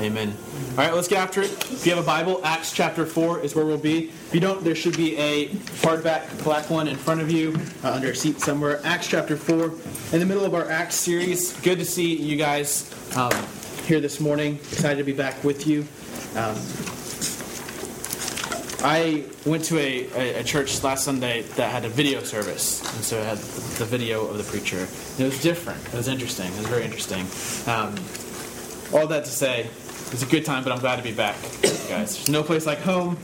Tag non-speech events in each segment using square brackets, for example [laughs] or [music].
Amen. All right, let's get after it. If you have a Bible, Acts chapter 4 is where we'll be. If you don't, there should be a hardback black one in front of you uh, under a seat somewhere. Acts chapter 4, in the middle of our Acts series. Good to see you guys um, here this morning. Excited to be back with you. Um, I went to a, a, a, church last Sunday that had a video service, and so it had the video of the preacher. And it was different. It was interesting. It was very interesting. Um, all that to say, it's a good time, but I'm glad to be back, guys. There's no place like home.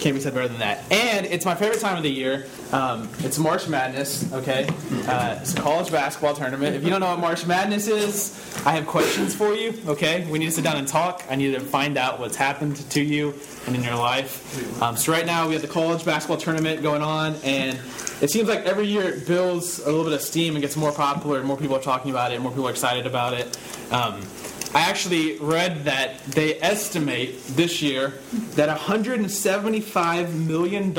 Can't be said better than that. And it's my favorite time of the year. Um, it's March Madness, okay? Uh, it's a college basketball tournament. If you don't know what March Madness is, I have questions for you, okay? We need to sit down and talk. I need to find out what's happened to you and in your life. Um, so, right now, we have the college basketball tournament going on, and it seems like every year it builds a little bit of steam and gets more popular, and more people are talking about it, more people are excited about it. Um, I actually read that they estimate this year that $175 million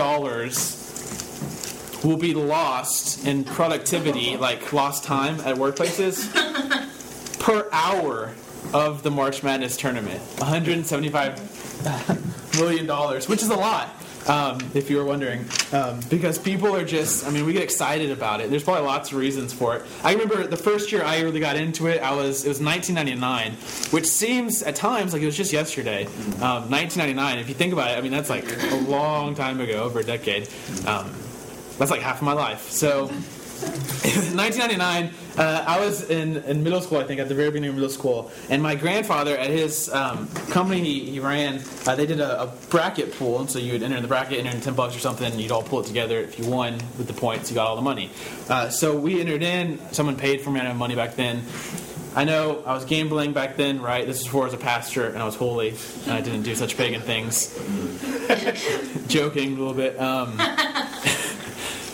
will be lost in productivity, like lost time at workplaces, [laughs] per hour of the March Madness tournament. $175 million, which is a lot um, if you were wondering. Um, because people are just, I mean, we get excited about it. There's probably lots of reasons for it. I remember the first year I really got into it, I was it was 1999, which seems at times like it was just yesterday. Um, 1999, if you think about it, I mean, that's like a long time ago, over a decade. Um, that's like half of my life. So [laughs] 1999, uh, I was in, in middle school, I think, at the very beginning of middle school, and my grandfather, at his um, company he, he ran, uh, they did a, a, bracket pool, and so you would enter in the bracket, enter in 10 bucks or something, and you'd all pull it together. If you won with the points, you got all the money. Uh, so we entered in, someone paid for me, I didn't have money back then. I know I was gambling back then, right? This is before I was a pastor and I was holy, and I didn't do such pagan things. [laughs] Joking a little bit. Um,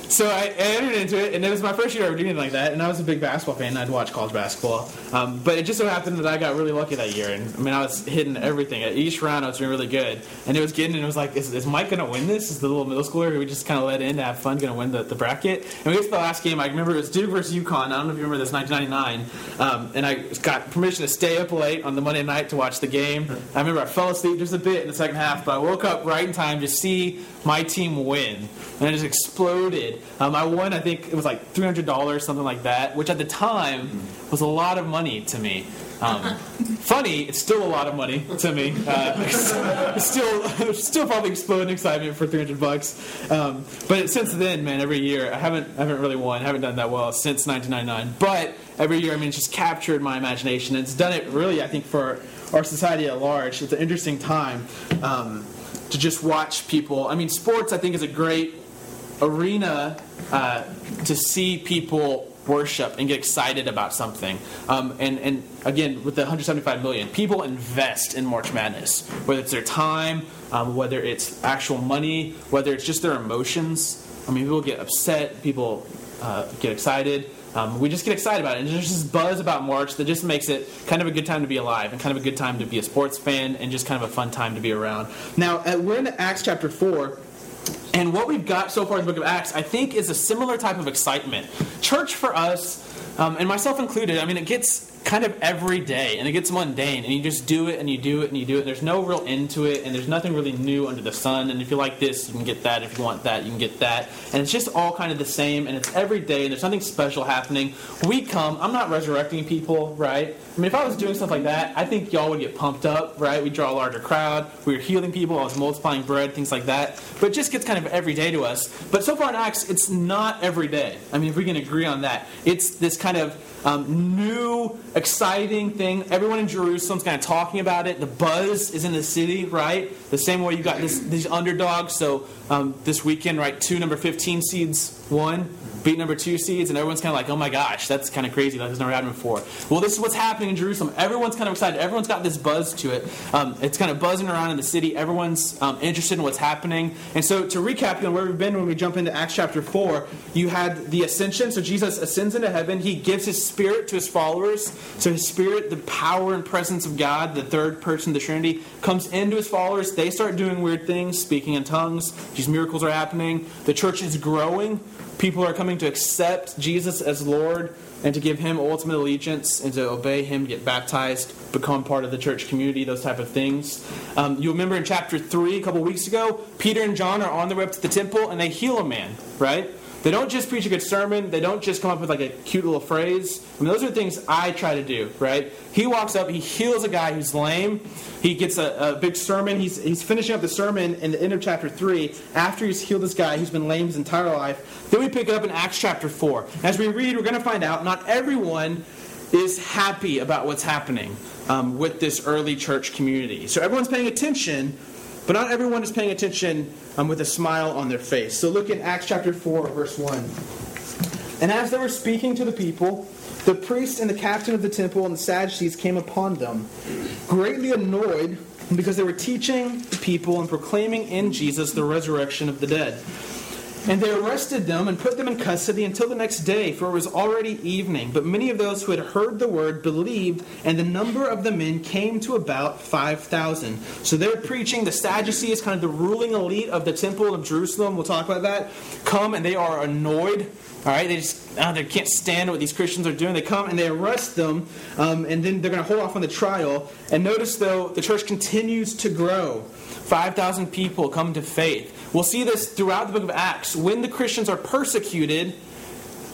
so I, entered into it, and it was my first year ever doing like that. And I was a big basketball fan. I'd watch college basketball, um, but it just so happened that I got really lucky that year. And I mean, I was hitting everything. At each round, I was doing really good, and it was getting. And it was like, is, is Mike going to win this? Is the little middle schooler who we just kind of let in to have fun going to win the, the bracket? And we get to the last game. I remember it was Duke versus UConn. I don't know if you remember this, 1999. Um, and I got permission to stay up late on the Monday night to watch the game. I remember I fell asleep just a bit in the second half, but I woke up right in time to see my team win, and it just exploded. Um, I won, I think it was like three hundred dollars, something like that, which at the time was a lot of money to me. Um, [laughs] funny, it's still a lot of money to me. Uh, still, still probably exploding excitement for 300 bucks. Um, but since then, man, every year I haven't, I haven't really won, I haven't done that well since 1999. But every year, I mean, it's just captured my imagination. It's done it really, I think, for our society at large. It's an interesting time um, to just watch people. I mean, sports, I think, is a great arena uh, to see people worship and get excited about something. Um, and, and again, with the 175 million, people invest in March Madness, whether it's their time, um, whether it's actual money, whether it's just their emotions. I mean, people get upset, people uh, get excited. Um, we just get excited about it. And there's this buzz about March that just makes it kind of a good time to be alive and kind of a good time to be a sports fan and just kind of a fun time to be around. Now, uh, we're in Acts chapter 4. And what we've got so far in the book of Acts, I think, is a similar type of excitement. Church for us, um, and myself included, I mean, it gets kind of every day and it gets mundane and you just do it and you do it and you do it. And there's no real end to it and there's nothing really new under the sun. And if you like this, you can get that. If you want that, you can get that. And it's just all kind of the same and it's every day and there's nothing special happening. We come, I'm not resurrecting people, right? I mean, if I was doing stuff like that, I think y'all would get pumped up, right? We draw a larger crowd. We were healing people. I was multiplying bread, things like that. But it just gets kind of every day to us. But so far in Acts, it's not every day. I mean, if we can agree on that, it's this kind of um, new, exciting thing. Everyone in Jerusalem's kind of talking about it. The buzz is in the city, right? The same way you got this, these underdogs. So um, this weekend, right, two number 15 seeds won beat number two seeds, and everyone's kind of like, oh my gosh, that's kind of crazy. That has never happened before. Well, this is what's happening in Jerusalem. Everyone's kind of excited. Everyone's got this buzz to it. Um, it's kind of buzzing around in the city. Everyone's um, interested in what's happening. And so, to recap on where we've been when we jump into Acts chapter 4, you had the ascension. So, Jesus ascends into heaven. He gives his spirit to his followers. So, his spirit, the power and presence of God, the third person of the Trinity, comes into his followers. They start doing weird things, speaking in tongues. These miracles are happening. The church is growing. People are coming to accept Jesus as Lord. and to give him ultimate allegiance and to obey him, get baptized, become part of the church community, those type of things. Um, you remember in chapter 3 a couple weeks ago, Peter and John are on their way up to the temple and they heal a man, right? They don't just preach a good sermon. They don't just come up with like a cute little phrase. I mean, those are things I try to do, right? He walks up, he heals a guy who's lame. He gets a, a big sermon. He's, he's finishing up the sermon in the end of chapter 3 after he's healed this guy who's been lame his entire life. Then we pick it up in Acts chapter 4. As we read, we're going to find out not everyone is happy about what's happening um, with this early church community. So everyone's paying attention, but not everyone is paying attention um, with a smile on their face. So look in Acts chapter 4, verse 1. And as they were speaking to the people, the priest and the captain of the temple and the Sadducees came upon them, greatly annoyed because they were teaching the people and proclaiming in Jesus the resurrection of the dead. And they arrested them and put them in custody until the next day, for it was already evening. But many of those who had heard the word believed, and the number of the men came to about 5,000. So they're preaching. The Sadducees, kind of the ruling elite of the temple of Jerusalem, we'll talk about that, come and they are annoyed. All right, they just oh, they can't stand what these Christians are doing. They come and they arrest them, um, and then they're going to hold off on the trial. And notice, though, the church continues to grow. 5,000 people come to faith. We'll see this throughout the book of Acts. When the Christians are persecuted,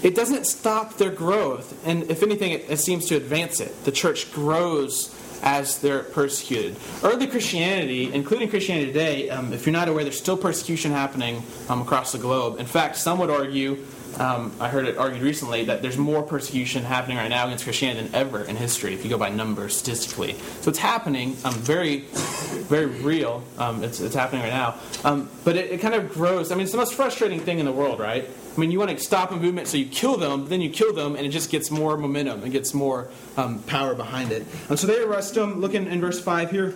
it doesn't stop their growth. And if anything, it, it seems to advance it. The church grows as they're persecuted. Early Christianity, including Christianity today, um, if you're not aware, there's still persecution happening um, across the globe. In fact, some would argue um, I heard it argued recently that there's more persecution happening right now against Christianity than ever in history, if you go by numbers statistically. So it's happening, um, very, very real. Um, it's, it's happening right now. Um, but it, it, kind of grows. I mean, it's the most frustrating thing in the world, right? I mean, you want to stop a movement, so you kill them, then you kill them, and it just gets more momentum. It gets more um, power behind it. And so they arrest him. Look in, in verse 5 here.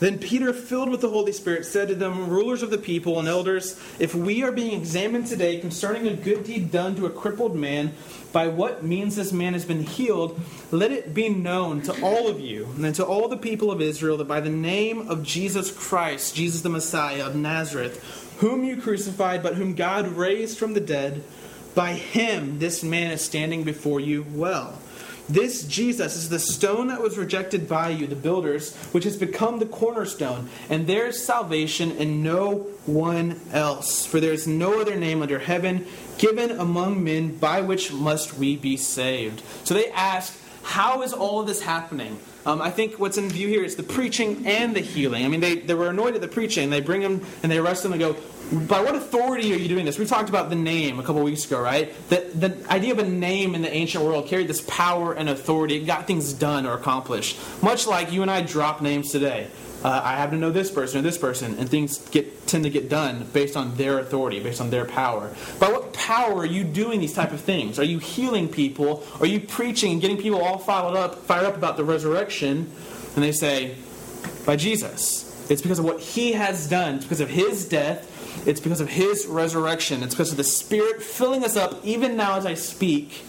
Then Peter, filled with the Holy Spirit, said to them, Rulers of the people and elders, if we are being examined today concerning a good deed done to a crippled man, by what means this man has been healed, let it be known to all of you and to all the people of Israel that by the name of Jesus Christ, Jesus the Messiah of Nazareth, whom you crucified, but whom God raised from the dead, by him this man is standing before you well. This Jesus is the stone that was rejected by you, the builders, which has become the cornerstone. And there is salvation in no one else. For there is no other name under heaven given among men by which must we be saved. So they ask, how is all of this happening? Um, I think what's in view here is the preaching and the healing. I mean, they, they were annoyed at the preaching. They bring him and they arrest him and go, by what authority are you doing this? We talked about the name a couple weeks ago, right? That the idea of a name in the ancient world carried this power and authority. It got things done or accomplished. Much like you and I drop names today. Uh, I happen to know this person or this person, and things get tend to get done based on their authority, based on their power. By what power are you doing these type of things? Are you healing people? Are you preaching and getting people all fired up, fired up about the resurrection? And they say, by Jesus. It's because of what He has done. It's because of His death it's because of His resurrection. It's because of the Spirit filling us up, even now as I speak,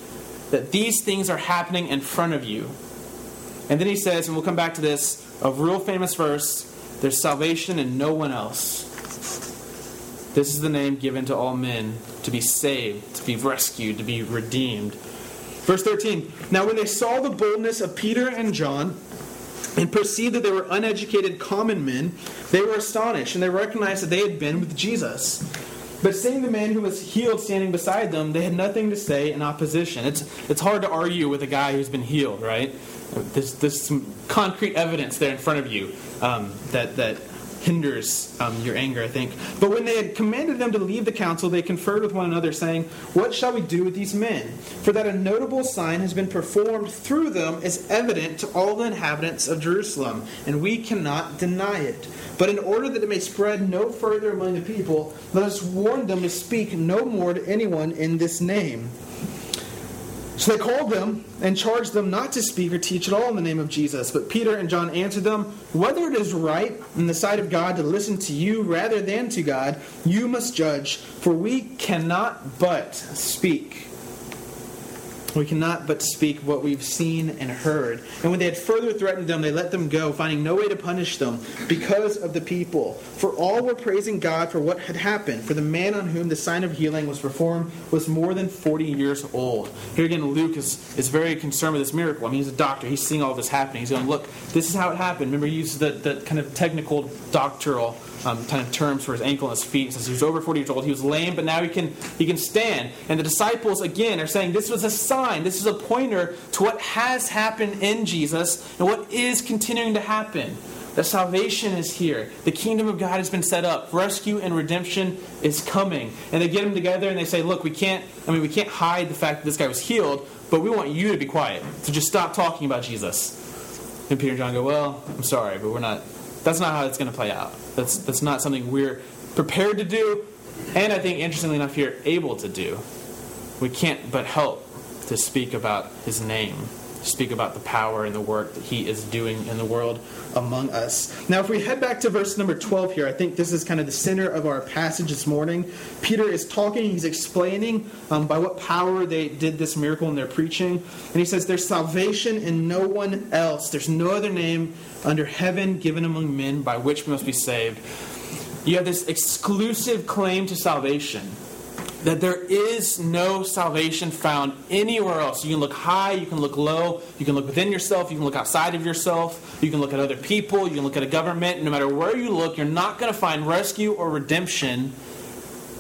that these things are happening in front of you. And then He says, and we'll come back to this, a real famous verse there's salvation in no one else. This is the name given to all men to be saved, to be rescued, to be redeemed. Verse 13 Now, when they saw the boldness of Peter and John, and perceived that they were uneducated common men, they were astonished, and they recognized that they had been with Jesus. But seeing the man who was healed standing beside them, they had nothing to say in opposition. It's, it's hard to argue with a guy who's been healed, right? There's, there's some concrete evidence there in front of you um, that, that hinders um, your anger, I think. But when they had commanded them to leave the council, they conferred with one another, saying, What shall we do with these men? For that a notable sign has been performed through them is evident to all the inhabitants of Jerusalem, and we cannot deny it. But in order that it may spread no further among the people, let us warn them to speak no more to anyone in this name. So they called them and charged them not to speak or teach at all in the name of Jesus. But Peter and John answered them, Whether it is right in the sight of God to listen to you rather than to God, you must judge, for we cannot but speak we cannot but speak what we've seen and heard. And when they had further threatened them, they let them go, finding no way to punish them because of the people. For all were praising God for what had happened. For the man on whom the sign of healing was performed was more than 40 years old. Here again, Luke is, is very concerned with this miracle. I mean, he's a doctor. He's seeing all this happening. He's going, look, this is how it happened. Remember, he uses the, the kind of technical doctoral um, kind of terms for his ankle and his feet. He says he was over 40 years old. He was lame, but now he can he can stand. And the disciples again are saying this was a sign. This is a pointer to what has happened in Jesus and what is continuing to happen. That salvation is here. The kingdom of God has been set up. Rescue and redemption is coming. And they get them together and they say, "Look, we can't. I mean, we can't hide the fact that this guy was healed, but we want you to be quiet. So just stop talking about Jesus." And Peter and John go, "Well, I'm sorry, but we're not that's not how it's going to play out. That's, that's not something we're prepared to do, and I think, interestingly enough, here, able to do. We can't but help to speak about his name speak about the power and the work that he is doing in the world among us. Now, if we head back to verse number 12 here, I think this is kind of the center of our passage this morning. Peter is talking, he's explaining um, by what power they did this miracle in their preaching. And he says, There's salvation in no one else. There's no other name under heaven given among men by which we must be saved. You have this exclusive claim to salvation that there is no salvation found anywhere else. You can look high, you can look low, you can look within yourself, you can look outside of yourself, you can look at other people, you can look at a government. No matter where you look, you're not going to find rescue or redemption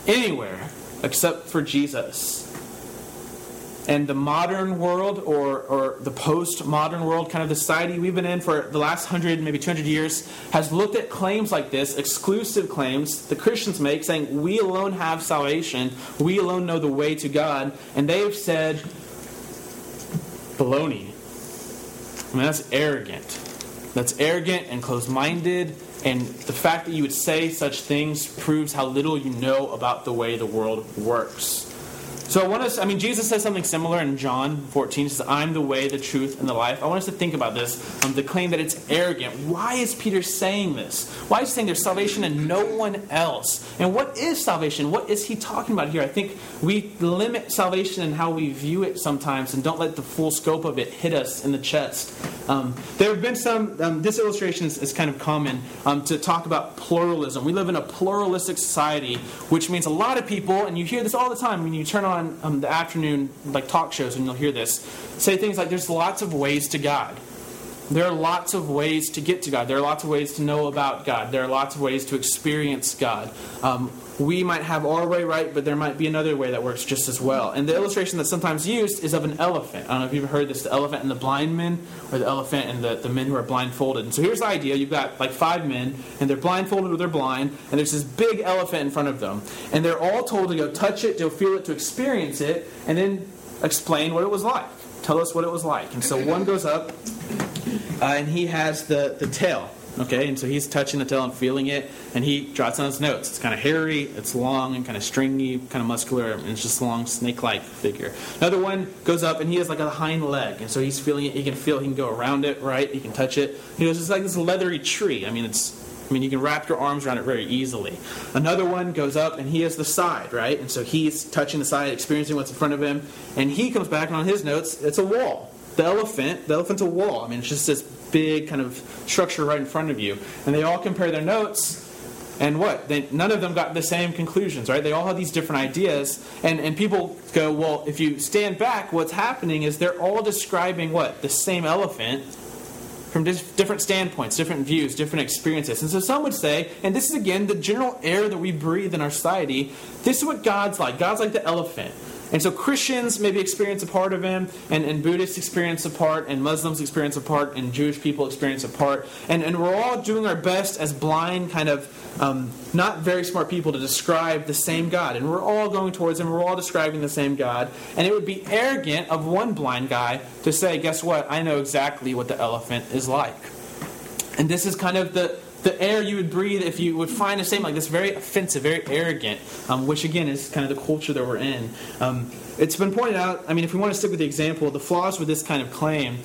anywhere except for Jesus and the modern world or, or the post-modern world kind of the society we've been in for the last 100 maybe 200 years has looked at claims like this exclusive claims the christians make saying we alone have salvation. We alone know the way to god. And they've said baloney. I mean that's arrogant. That's arrogant and closed-minded and the fact that you would say such things proves how little you know about the way the world works so I want us, I mean, Jesus says something similar in John 14. He says, I'm the way, the truth, and the life. I want us to think about this, um, the claim that it's arrogant. Why is Peter saying this? Why is he saying there's salvation in no one else? And what is salvation? What is he talking about here? I think we limit salvation and how we view it sometimes and don't let the full scope of it hit us in the chest. Um, there have been some, um, this illustration is, is, kind of common um, to talk about pluralism. We live in a pluralistic society, which means a lot of people, and you hear this all the time when you turn on um, the afternoon like talk shows, and you'll hear this, say things like, "There's lots of ways to God." There are lots of ways to get to God. There are lots of ways to know about God. There are lots of ways to experience God. Um, we might have our way right, but there might be another way that works just as well. And the illustration that's sometimes used is of an elephant. I don't know if you've heard this the elephant and the blind men, or the elephant and the, the men who are blindfolded. And so here's the idea you've got like five men, and they're blindfolded or they're blind, and there's this big elephant in front of them. And they're all told to go touch it, to feel it, to experience it, and then explain what it was like. Tell us what it was like. And so one goes up, uh, and he has the, the tail Okay, and so he's touching the tail and feeling it, and he jots down his notes. It's kind of hairy, it's long and kind of stringy, kind of muscular, and it's just a long snake-like figure. Another one goes up, and he has like a hind leg, and so he's feeling it. He can feel, he can go around it, right? He can touch it. He goes, it's like this leathery tree. I mean, it's I mean, you can wrap your arms around it very easily. Another one goes up and he has the side, right? And so he's touching the side, experiencing what's in front of him, and he comes back on his notes, it's a wall. The elephant, the elephant's a wall. I mean, it's just this big kind of structure right in front of you. And they all compare their notes, and what? They, none of them got the same conclusions, right? They all had these different ideas. And, and people go, well, if you stand back, what's happening is they're all describing what? The same elephant from different standpoints, different views, different experiences. And so some would say, and this is again the general air that we breathe in our society, this is what God's like. God's like the elephant. And so Christians maybe experience a part of him, and, and Buddhists experience a part, and Muslims experience a part, and Jewish people experience a part. And, and we're all doing our best as blind, kind of um, not very smart people to describe the same God. And we're all going towards him, we're all describing the same God. And it would be arrogant of one blind guy to say, guess what? I know exactly what the elephant is like. And this is kind of the, the air you would breathe if you would find a statement like this very offensive, very arrogant, um, which again is kind of the culture that we're in. Um, it's been pointed out, I mean, if we want to stick with the example, the flaws with this kind of claim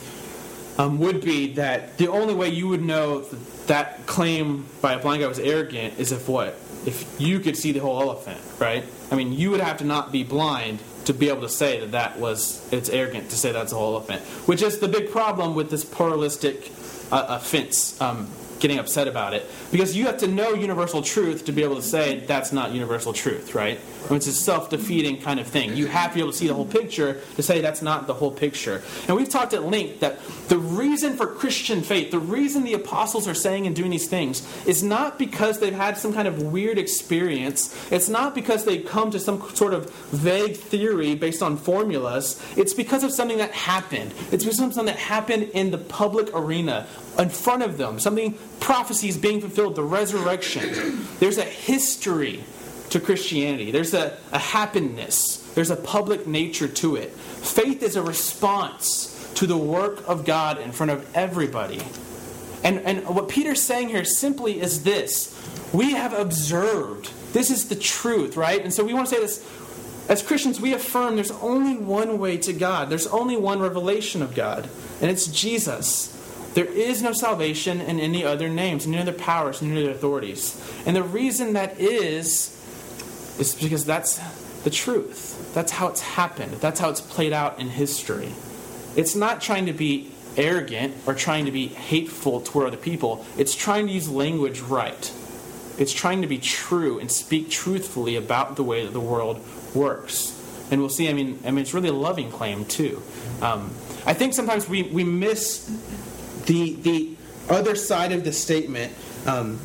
um, would be that the only way you would know that, that claim by a blind guy was arrogant is if what? If you could see the whole elephant, right? I mean, you would have to not be blind to be able to say that that was it's arrogant to say that's a whole elephant, which is the big problem with this pluralistic uh, offense. Um, getting upset about it because you have to know universal truth to be able to say that's not universal truth, right? It's a self defeating kind of thing. You have to be able to see the whole picture to say that's not the whole picture. And we've talked at length that the reason for Christian faith, the reason the apostles are saying and doing these things, is not because they've had some kind of weird experience. It's not because they've come to some sort of vague theory based on formulas. It's because of something that happened. It's because of something that happened in the public arena in front of them. Something, prophecies being fulfilled, the resurrection. There's a history to Christianity. There's a, a happiness, there's a public nature to it. Faith is a response to the work of God in front of everybody. And, and what Peter's saying here simply is this we have observed. This is the truth, right? And so we want to say this as Christians, we affirm there's only one way to God, there's only one revelation of God, and it's Jesus. There is no salvation in any other names, any other powers, any other authorities. And the reason that is, is because that's the truth. That's how it's happened. That's how it's played out in history. It's not trying to be arrogant or trying to be hateful toward other people. It's trying to use language right. It's trying to be true and speak truthfully about the way that the world works. And we'll see, I mean, I mean it's really a loving claim, too. Um, I think sometimes we, we miss the, the other side of the statement. Um,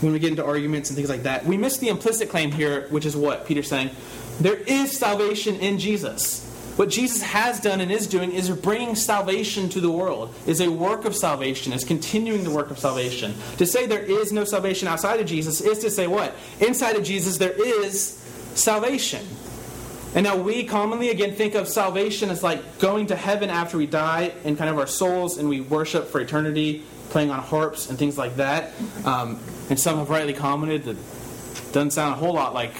when we get into arguments and things like that. We miss the implicit claim here, which is what Peter's saying. There is salvation in Jesus. What Jesus has done and is doing is bringing salvation to the world, is a work of salvation, is continuing the work of salvation. To say there is no salvation outside of Jesus is to say what? Inside of Jesus there is salvation. And now we commonly again think of salvation as like going to heaven after we die and kind of our souls and we worship for eternity playing on harps and things like that. Um, and some have rightly commented that doesn't sound a whole lot like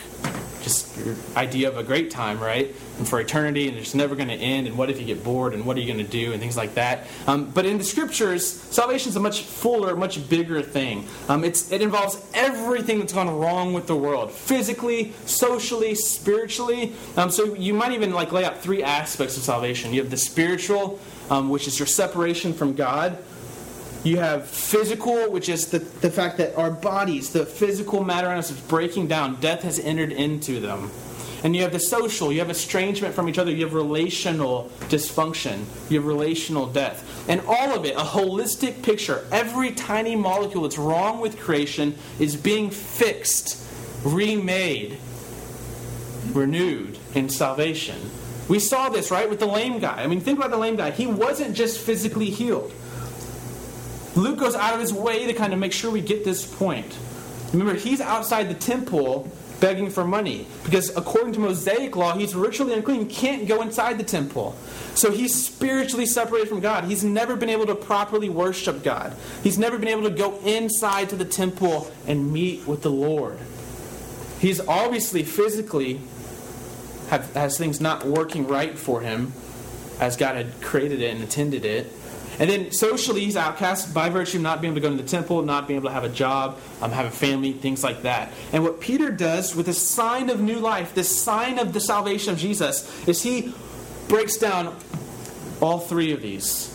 just your idea of a great time, right? And for eternity, and it's never going to end. And what if you get bored? And what are you going to do? And things like that. Um, but in the scriptures, salvation is a much fuller, much bigger thing. Um, it involves everything that's gone wrong with the world, physically, socially, spiritually. Um, so you might even like lay out three aspects of salvation. You have the spiritual, um, which is your separation from God. You have physical, which is the, the fact that our bodies, the physical matter in us is breaking down. Death has entered into them. And you have the social, you have estrangement from each other, you have relational dysfunction, you have relational death. And all of it, a holistic picture, every tiny molecule that's wrong with creation is being fixed, remade, renewed in salvation. We saw this, right, with the lame guy. I mean, think about the lame guy. He wasn't just physically healed. Luke goes out of his way to kind of make sure we get this point. Remember, he's outside the temple begging for money because according to Mosaic law, he's ritually unclean, can't go inside the temple. So he's spiritually separated from God. He's never been able to properly worship God. He's never been able to go inside to the temple and meet with the Lord. He's obviously physically have, has things not working right for him as God had created it and intended it. And then socially, he's outcast by virtue of not being able to go to the temple, not being able to have a job, um, have a family, things like that. And what Peter does with this sign of new life, this sign of the salvation of Jesus, is he breaks down all three of these.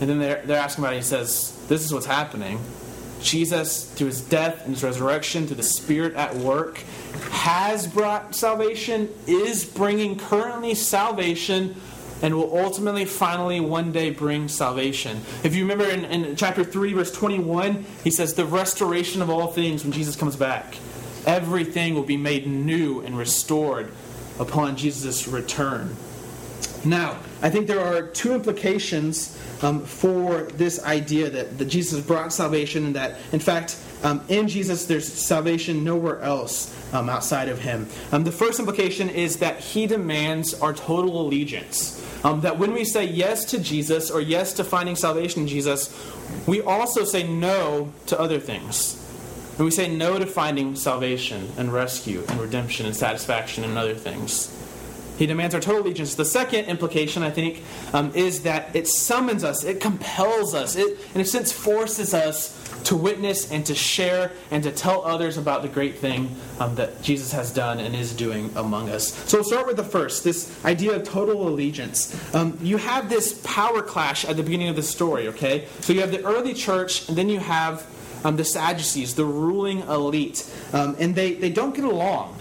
And then they're, they're asking about it. He says, This is what's happening. Jesus, through his death and his resurrection, through the Spirit at work, has brought salvation, is bringing currently salvation and will ultimately, finally, one day bring salvation. If you remember in, in chapter 3, verse 21, he says, The restoration of all things when Jesus comes back. Everything will be made new and restored upon Jesus' return. Now, I think there are two implications um, for this idea that, that Jesus brought salvation and that, in fact, um, in Jesus there's salvation nowhere else um, outside of him. Um, the first implication is that he demands our total allegiance. Um, that when we say yes to Jesus or yes to finding salvation in Jesus, we also say no to other things. And we say no to finding salvation and rescue and redemption and satisfaction and other things. He demands our total allegiance. The second implication, I think, um, is that it summons us, it compels us, it, in a sense, forces us to witness and to share and to tell others about the great thing um, that Jesus has done and is doing among us. So we'll start with the first this idea of total allegiance. Um, you have this power clash at the beginning of the story, okay? So you have the early church, and then you have um, the Sadducees, the ruling elite, um, and they, they don't get along.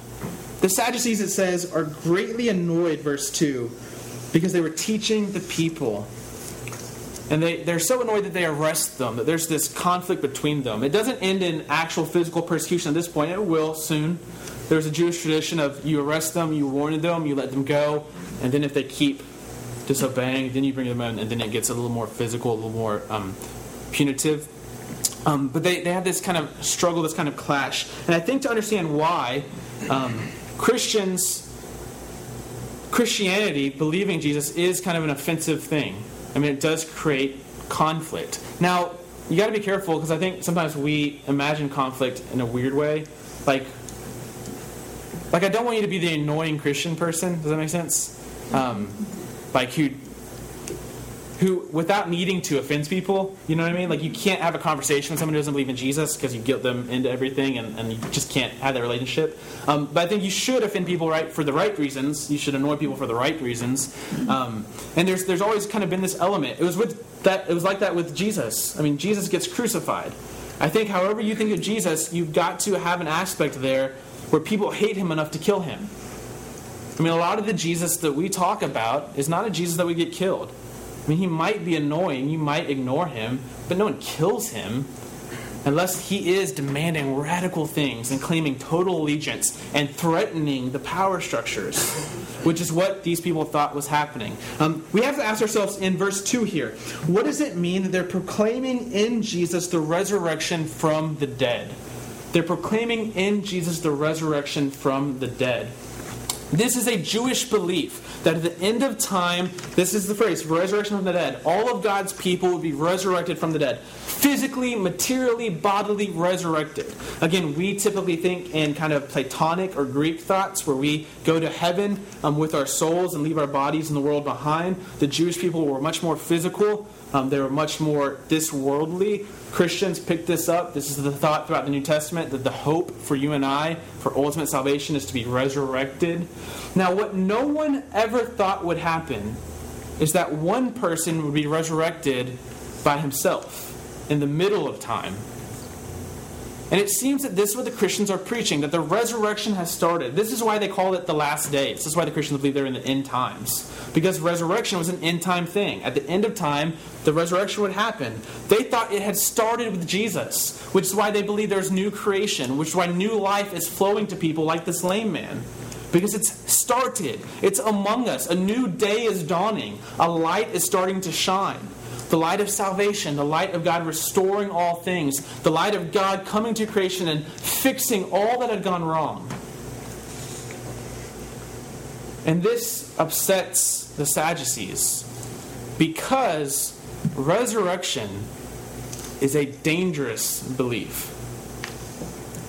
The Sadducees, it says, are greatly annoyed, verse 2, because they were teaching the people. And they, they're so annoyed that they arrest them, that there's this conflict between them. It doesn't end in actual physical persecution at this point, it will soon. There's a Jewish tradition of you arrest them, you warn them, you let them go, and then if they keep disobeying, then you bring them in, and then it gets a little more physical, a little more um, punitive. Um, but they, they have this kind of struggle, this kind of clash. And I think to understand why, um, Christians, Christianity, believing Jesus, is kind of an offensive thing. I mean, it does create conflict. Now, you got to be careful because I think sometimes we imagine conflict in a weird way. Like, like I don't want you to be the annoying Christian person. Does that make sense? Um, like who who, without needing to offend people, you know what I mean? Like, you can't have a conversation with someone who doesn't believe in Jesus because you guilt them into everything and, and you just can't have that relationship. Um, but I think you should offend people right for the right reasons. You should annoy people for the right reasons. Um, and there's there's always kind of been this element. It was with that. It was like that with Jesus. I mean, Jesus gets crucified. I think, however you think of Jesus, you've got to have an aspect there where people hate him enough to kill him. I mean, a lot of the Jesus that we talk about is not a Jesus that we get killed. I mean, he might be annoying, you might ignore him, but no one kills him unless he is demanding radical things and claiming total allegiance and threatening the power structures, which is what these people thought was happening. Um, we have to ask ourselves in verse 2 here what does it mean that they're proclaiming in Jesus the resurrection from the dead? They're proclaiming in Jesus the resurrection from the dead. This is a Jewish belief that at the end of time, this is the phrase, resurrection from the dead, all of God's people would be resurrected from the dead. Physically, materially, bodily resurrected. Again, we typically think in kind of Platonic or Greek thoughts where we go to heaven um, with our souls and leave our bodies in the world behind. The Jewish people were much more physical. Um, they were much more this worldly. Christians picked this up. This is the thought throughout the New Testament that the hope for you and I for ultimate salvation is to be resurrected. Now, what no one ever thought would happen is that one person would be resurrected by himself in the middle of time. And it seems that this is what the Christians are preaching that the resurrection has started. This is why they call it the last days. This is why the Christians believe they're in the end times. Because resurrection was an end time thing. At the end of time, the resurrection would happen. They thought it had started with Jesus, which is why they believe there's new creation, which is why new life is flowing to people like this lame man. Because it's started, it's among us. A new day is dawning, a light is starting to shine the light of salvation, the light of God restoring all things, the light of God coming to creation and fixing all that had gone wrong. And this upsets the Sadducees because resurrection is a dangerous belief.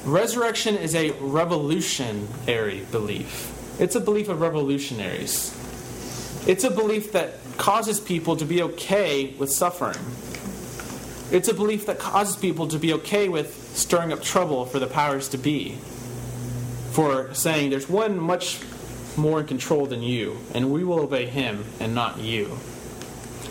Resurrection is a revolutionary belief. It's a belief of revolutionaries. It's a belief that causes people to be okay with suffering. It's a belief that causes people to be okay with stirring up trouble for the powers to be. For saying there's one much more in control than you, and we will obey him and not you.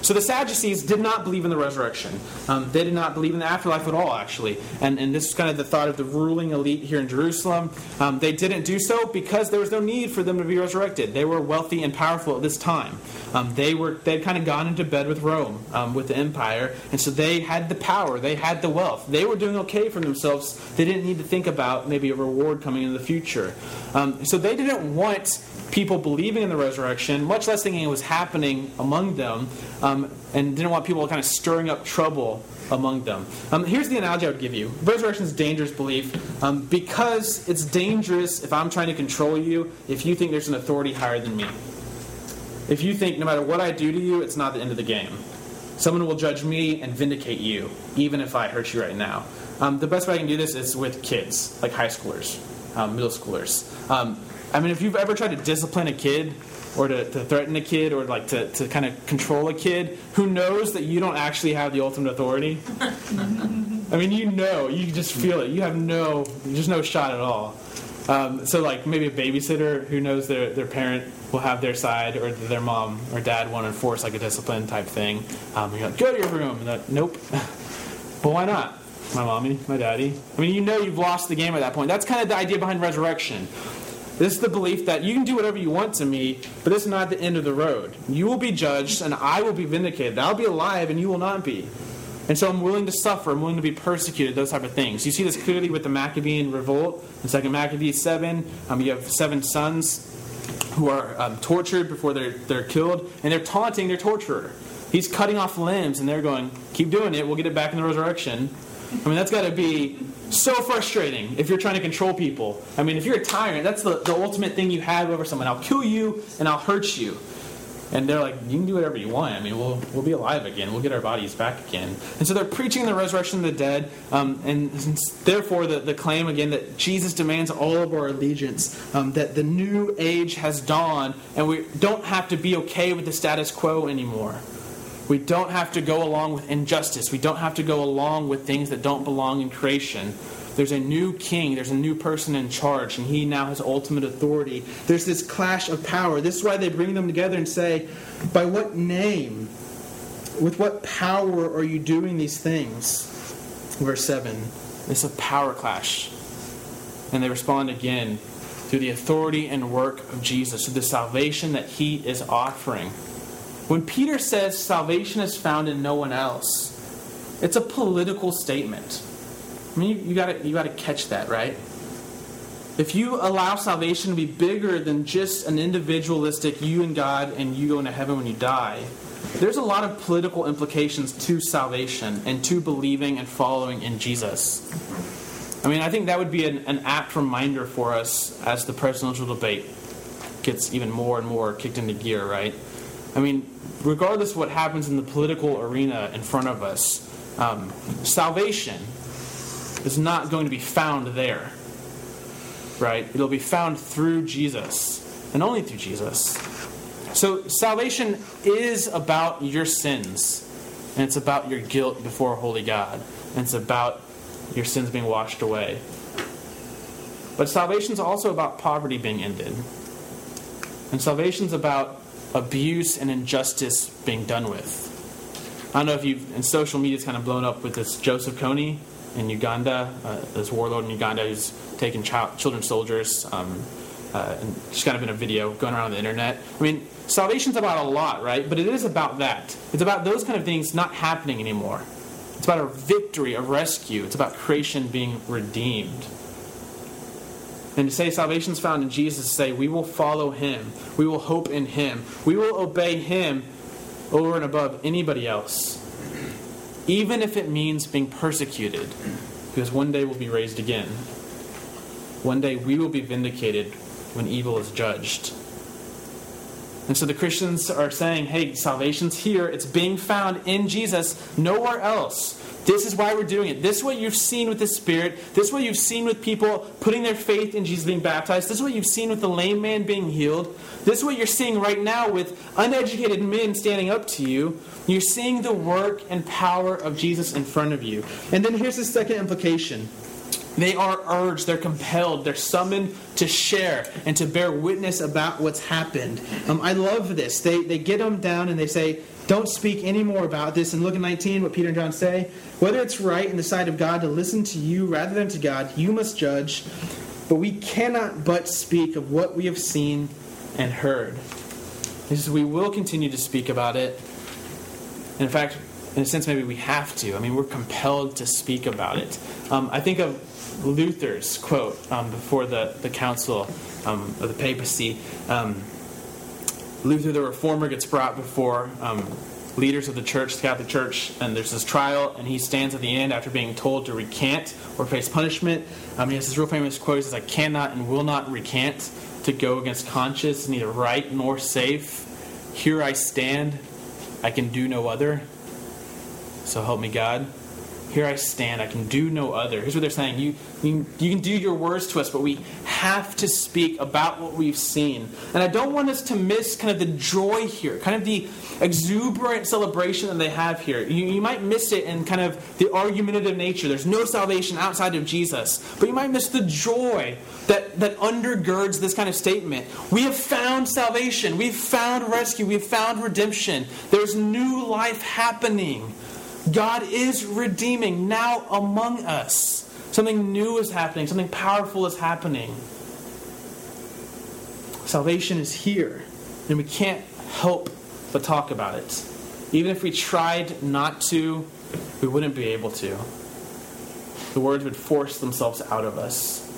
So the Sadducees did not believe in the resurrection. Um, they did not believe in the afterlife at all, actually. And, and this is kind of the thought of the ruling elite here in Jerusalem. Um, they didn't do so because there was no need for them to be resurrected. They were wealthy and powerful at this time. Um, they were they'd kind of gone into bed with Rome, um, with the empire, and so they had the power, they had the wealth. They were doing okay for themselves. They didn't need to think about maybe a reward coming in the future. Um, so they didn't want people believing in the resurrection, much less thinking it was happening among them, um, and didn't want people kind of stirring up trouble among them. Um, here's the analogy I would give you resurrection is dangerous belief um, because it's dangerous if I'm trying to control you, if you think there's an authority higher than me. If you think no matter what I do to you, it's not the end of the game. Someone will judge me and vindicate you, even if I hurt you right now. Um, the best way I can do this is with kids, like high schoolers, um, middle schoolers. I mean, if you've ever tried to discipline a kid, or to, to threaten a kid, or like to, to kind of control a kid, who knows that you don't actually have the ultimate authority? I mean, you know, you just feel it. You have no, there's no shot at all. Um, so, like maybe a babysitter who knows their, their parent will have their side, or their mom or dad want to enforce like a discipline type thing. Um, you're like, go to your room. Like, nope. [laughs] but why not? My mommy, my daddy. I mean, you know you've lost the game at that point. That's kind of the idea behind resurrection. This is the belief that you can do whatever you want to me, but this is not the end of the road. You will be judged, and I will be vindicated. I'll be alive, and you will not be. And so I'm willing to suffer. I'm willing to be persecuted. Those type of things. You see this clearly with the Maccabean revolt. In Second Maccabees seven, um, you have seven sons who are um, tortured before they're, they're killed, and they're taunting their torturer. He's cutting off limbs, and they're going, Keep doing it, we'll get it back in the resurrection. I mean, that's got to be so frustrating if you're trying to control people. I mean, if you're a tyrant, that's the, the ultimate thing you have over someone. I'll kill you, and I'll hurt you. And they're like, you can do whatever you want. I mean, we'll, we'll be alive again. We'll get our bodies back again. And so they're preaching the resurrection of the dead. Um, and therefore, the, the claim again that Jesus demands all of our allegiance, um, that the new age has dawned, and we don't have to be okay with the status quo anymore. We don't have to go along with injustice. We don't have to go along with things that don't belong in creation. There's a new king, there's a new person in charge, and he now has ultimate authority. There's this clash of power. This is why they bring them together and say, By what name, with what power are you doing these things? Verse 7. It's a power clash. And they respond again through the authority and work of Jesus, through the salvation that he is offering. When Peter says salvation is found in no one else, it's a political statement. I mean, you, you gotta you gotta catch that, right? If you allow salvation to be bigger than just an individualistic you and God and you go into heaven when you die, there's a lot of political implications to salvation and to believing and following in Jesus. I mean, I think that would be an, an apt reminder for us as the presidential debate gets even more and more kicked into gear, right? I mean, regardless of what happens in the political arena in front of us, um, salvation is not going to be found there. Right? It'll be found through Jesus, and only through Jesus. So, salvation is about your sins, and it's about your guilt before a holy God, and it's about your sins being washed away. But salvation is also about poverty being ended. And salvation is about abuse and injustice being done with. I don't know if you've, and social media's kind of blown up with this Joseph Kony in Uganda, uh, this warlord in Uganda who's taken child, children soldiers, um, uh, and just kind of in a video going around the internet. I mean, salvation's about a lot, right? But it is about that. It's about those kind of things not happening anymore. It's about a victory, a rescue. It's about creation being redeemed. And to say salvation's found in Jesus, say we will follow him, we will hope in him, we will obey him over and above anybody else even if it means being persecuted, because one day we'll be raised again. One day we will be vindicated when evil is judged. And so the Christians are saying, hey, salvation's here. It's being found in Jesus, nowhere else. This is why we're doing it. This is what you've seen with the Spirit. This is what you've seen with people putting their faith in Jesus being baptized. This is what you've seen with the lame man being healed. This is what you're seeing right now with uneducated men standing up to you. You're seeing the work and power of Jesus in front of you. And then here's the second implication. They are urged, they're compelled, they're summoned to share and to bear witness about what's happened. Um, I love this. They, they get them down and they say, don't speak any more about this. And look at 19, what Peter and John say. Whether it's right in the sight of God to listen to you rather than to God, you must judge. But we cannot but speak of what we have seen and heard. He says, we will continue to speak about it. And in fact, in a sense, maybe we have to. I mean, we're compelled to speak about it. Um, I think of Luther's quote um, before the, the council um, of the papacy. Luther, the reformer, gets brought before um, leaders of the church, the Catholic Church, and there's this trial, and he stands at the end after being told to recant or face punishment. Um, he has this real famous quote He says, I cannot and will not recant to go against conscience, neither right nor safe. Here I stand, I can do no other. So help me God. Here I stand, I can do no other. Here's what they're saying you, you, you can do your words to us, but we have to speak about what we've seen. And I don't want us to miss kind of the joy here, kind of the exuberant celebration that they have here. You, you might miss it in kind of the argumentative nature. There's no salvation outside of Jesus. But you might miss the joy that, that undergirds this kind of statement. We have found salvation, we've found rescue, we've found redemption. There's new life happening. God is redeeming now among us. Something new is happening, something powerful is happening. Salvation is here, and we can't help but talk about it. Even if we tried not to, we wouldn't be able to. The words would force themselves out of us.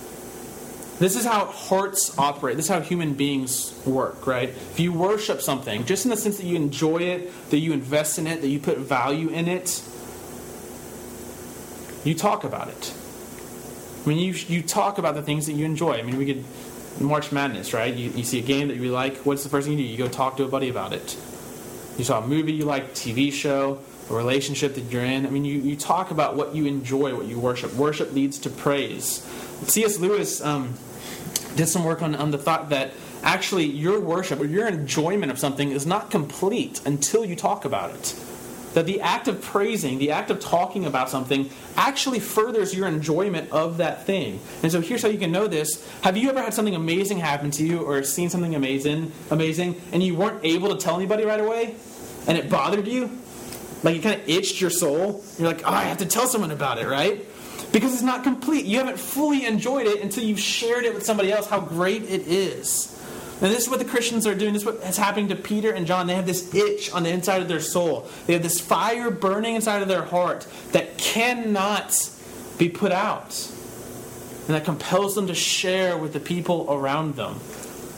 This is how hearts operate. This is how human beings work, right? If you worship something, just in the sense that you enjoy it, that you invest in it, that you put value in it, you talk about it. I mean, you, you talk about the things that you enjoy. I mean, we could March Madness, right? You, you see a game that you like. What's the first thing you do? You go talk to a buddy about it. You saw a movie you like, TV show, a relationship that you're in. I mean, you, you talk about what you enjoy, what you worship. Worship leads to praise. C.S. Lewis um, did some work on, on the thought that actually your worship or your enjoyment of something is not complete until you talk about it. That the act of praising, the act of talking about something, actually furthers your enjoyment of that thing. And so here's how you can know this. Have you ever had something amazing happen to you or seen something amazing, amazing, and you weren't able to tell anybody right away? And it bothered you? Like it kind of itched your soul? You're like, oh, I have to tell someone about it, right? Because it's not complete. You haven't fully enjoyed it until you've shared it with somebody else how great it is. And this is what the Christians are doing. This is what is happening to Peter and John. They have this itch on the inside of their soul. They have this fire burning inside of their heart that cannot be put out. And that compels them to share with the people around them.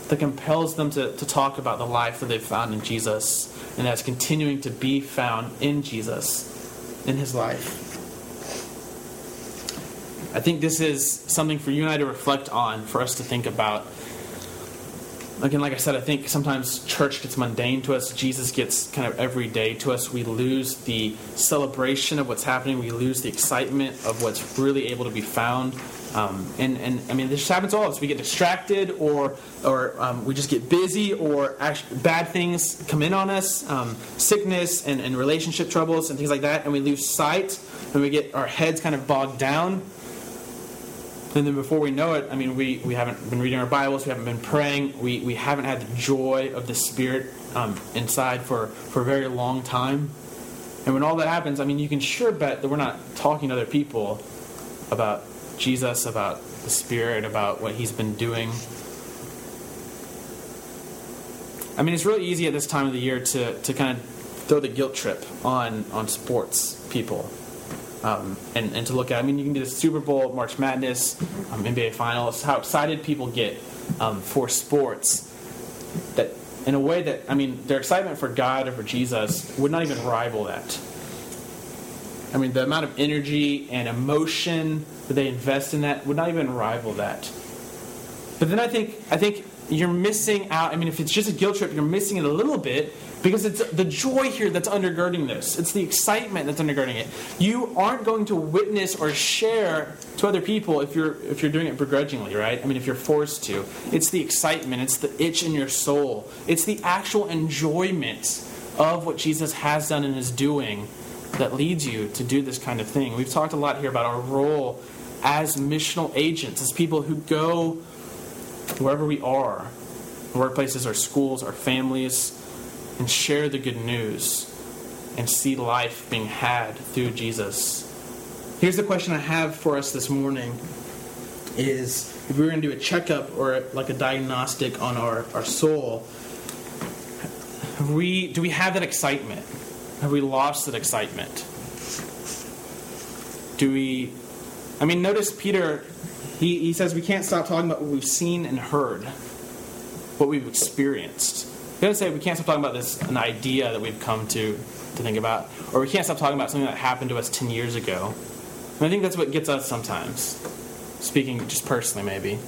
That compels them to, to talk about the life that they've found in Jesus. And that's continuing to be found in Jesus, in his life. I think this is something for you and I to reflect on, for us to think about. Again, like I said, I think sometimes church gets mundane to us. Jesus gets kind of everyday to us. We lose the celebration of what's happening. We lose the excitement of what's really able to be found. Um, and, and I mean, this happens to all of us. We get distracted, or or um, we just get busy, or bad things come in on us, um, sickness and, and relationship troubles and things like that, and we lose sight, and we get our heads kind of bogged down. And then before we know it, I mean, we, we haven't been reading our Bibles, we haven't been praying, we, we haven't had the joy of the Spirit um, inside for, for a very long time. And when all that happens, I mean, you can sure bet that we're not talking to other people about Jesus, about the Spirit, about what He's been doing. I mean, it's really easy at this time of the year to, to kind of throw the guilt trip on, on sports people um, and, and to look at. I mean, you can do the Super Bowl, March Madness, um, NBA Finals, how excited people get um, for sports that, in a way that, I mean, their excitement for God or for Jesus would not even rival that. I mean, the amount of energy and emotion that they invest in that would not even rival that. But then I think I think you're missing out. I mean, if it's just a guilt trip, you're missing it a little bit because it's the joy here that's undergirding this. It's the excitement that's undergirding it. You aren't going to witness or share to other people if you're if you're doing it begrudgingly, right? I mean, if you're forced to. It's the excitement, it's the itch in your soul. It's the actual enjoyment of what Jesus has done and is doing that leads you to do this kind of thing. We've talked a lot here about our role as missional agents, as people who go wherever we are, workplaces, our schools, our families, and share the good news and see life being had through Jesus. Here's the question I have for us this morning is if we were going to do a checkup or like a diagnostic on our, our soul, we do we have that excitement? Have we lost that excitement? Do we. I mean, notice Peter, he, he says we can't stop talking about what we've seen and heard, what we've experienced. He doesn't say we can't stop talking about this, an idea that we've come to, to think about, or we can't stop talking about something that happened to us 10 years ago. And I think that's what gets us sometimes, speaking just personally, maybe.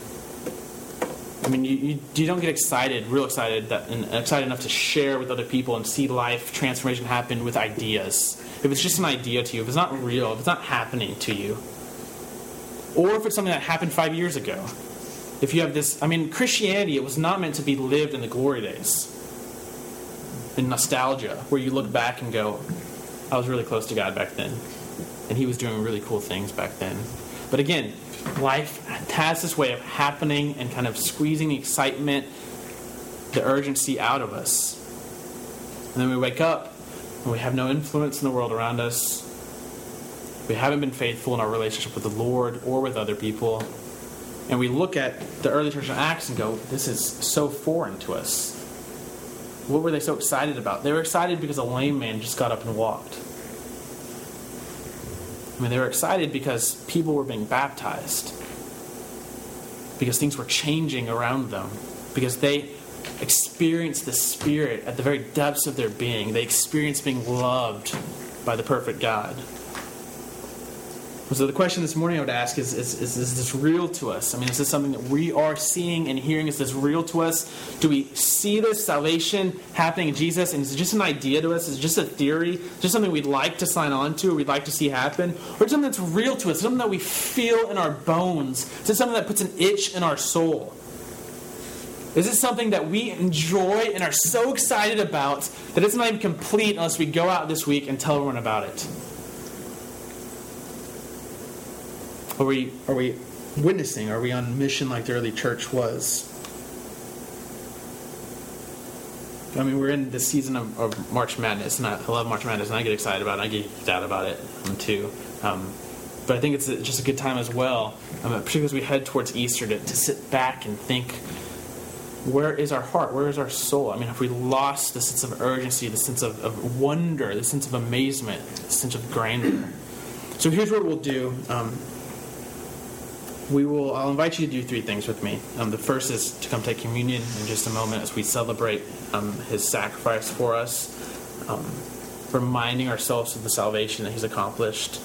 I mean, you, you, you, don't get excited, real excited, that, and excited enough to share with other people and see life transformation happen with ideas. If it's just an idea to you, if it's not real, if it's not happening to you, or if it's something that happened five years ago. If you have this, I mean, Christianity, it was not meant to be lived in the glory days, in nostalgia, where you look back and go, I was really close to God back then, and He was doing really cool things back then. But again, life has this way of happening and kind of squeezing the excitement, the urgency out of us. And then we wake up and we have no influence in the world around us. We haven't been faithful in our relationship with the Lord or with other people. And we look at the early church in Acts and go, this is so foreign to us. What were they so excited about? They were excited because a lame man just got up and walked. I mean, they were excited because people were being baptized, because things were changing around them, because they experienced the Spirit at the very depths of their being. They experienced being loved by the perfect God. So the question this morning I would ask is, is, is, is, this real to us? I mean, is this something that we are seeing and hearing? Is this real to us? Do we see this salvation happening in Jesus? And is it just an idea to us? Is it just a theory? Just something we'd like to sign on to or we'd like to see happen? Or something that's real to us? Something that we feel in our bones? Is it something that puts an itch in our soul? Is it something that we enjoy and are so excited about that it's not even complete unless we go out this week and tell everyone about it? Are we, are we witnessing? Are we on mission like the early church was? I mean, we're in the season of, of, March Madness, and I, love March Madness, and I get excited about it. I get sad about it um, too. Um, but I think it's just a good time as well, um, particularly as we head towards Easter, to, to sit back and think where is our heart? Where is our soul? I mean, have we lost the sense of urgency, the sense of, of wonder, the sense of amazement, the sense of grandeur? So here's what we'll do. Um, we will. I'll invite you to do three things with me. Um, the first is to come take communion in just a moment as we celebrate um, His sacrifice for us, um, reminding ourselves of the salvation that He's accomplished.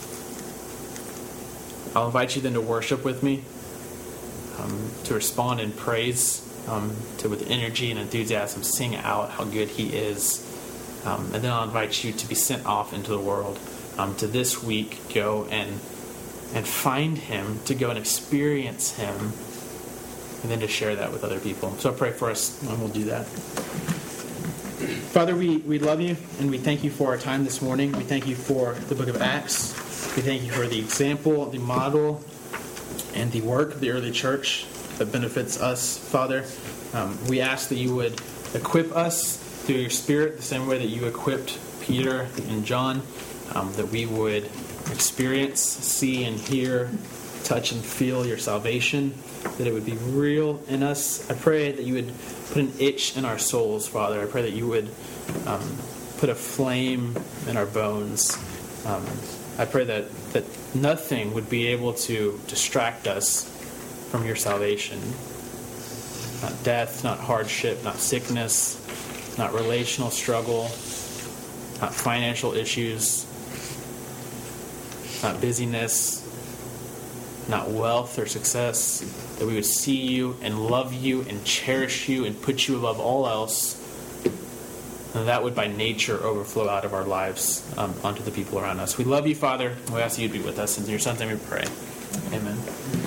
I'll invite you then to worship with me, um, to respond in praise, um, to with energy and enthusiasm sing out how good He is, um, and then I'll invite you to be sent off into the world to this week go and and find Him, to go and experience Him, and then to share that with other people. So I pray for us, and we'll do that. Father, we, we love you, and we thank you for our time this morning. We thank you for the book of Acts. We thank you for the example, the model, and the work of the early church that benefits us, Father. Um, we ask that you would equip us through your Spirit the same way that you equipped Peter and John, um, that we would experience, see, and hear, touch, and feel your salvation, that it would be real in us. I pray that you would put an itch in our souls, Father. I pray that you would um, put a flame in our bones. Um, I pray that, that nothing would be able to distract us from your salvation. Not death, not hardship, not sickness, not relational struggle, not financial issues, not busyness, not wealth or success, that we would see you and love you and cherish you and put you above all else. And that would by nature overflow out of our lives um, onto the people around us. We love you, Father. We ask you to be with us. In your son's name we pray. Amen.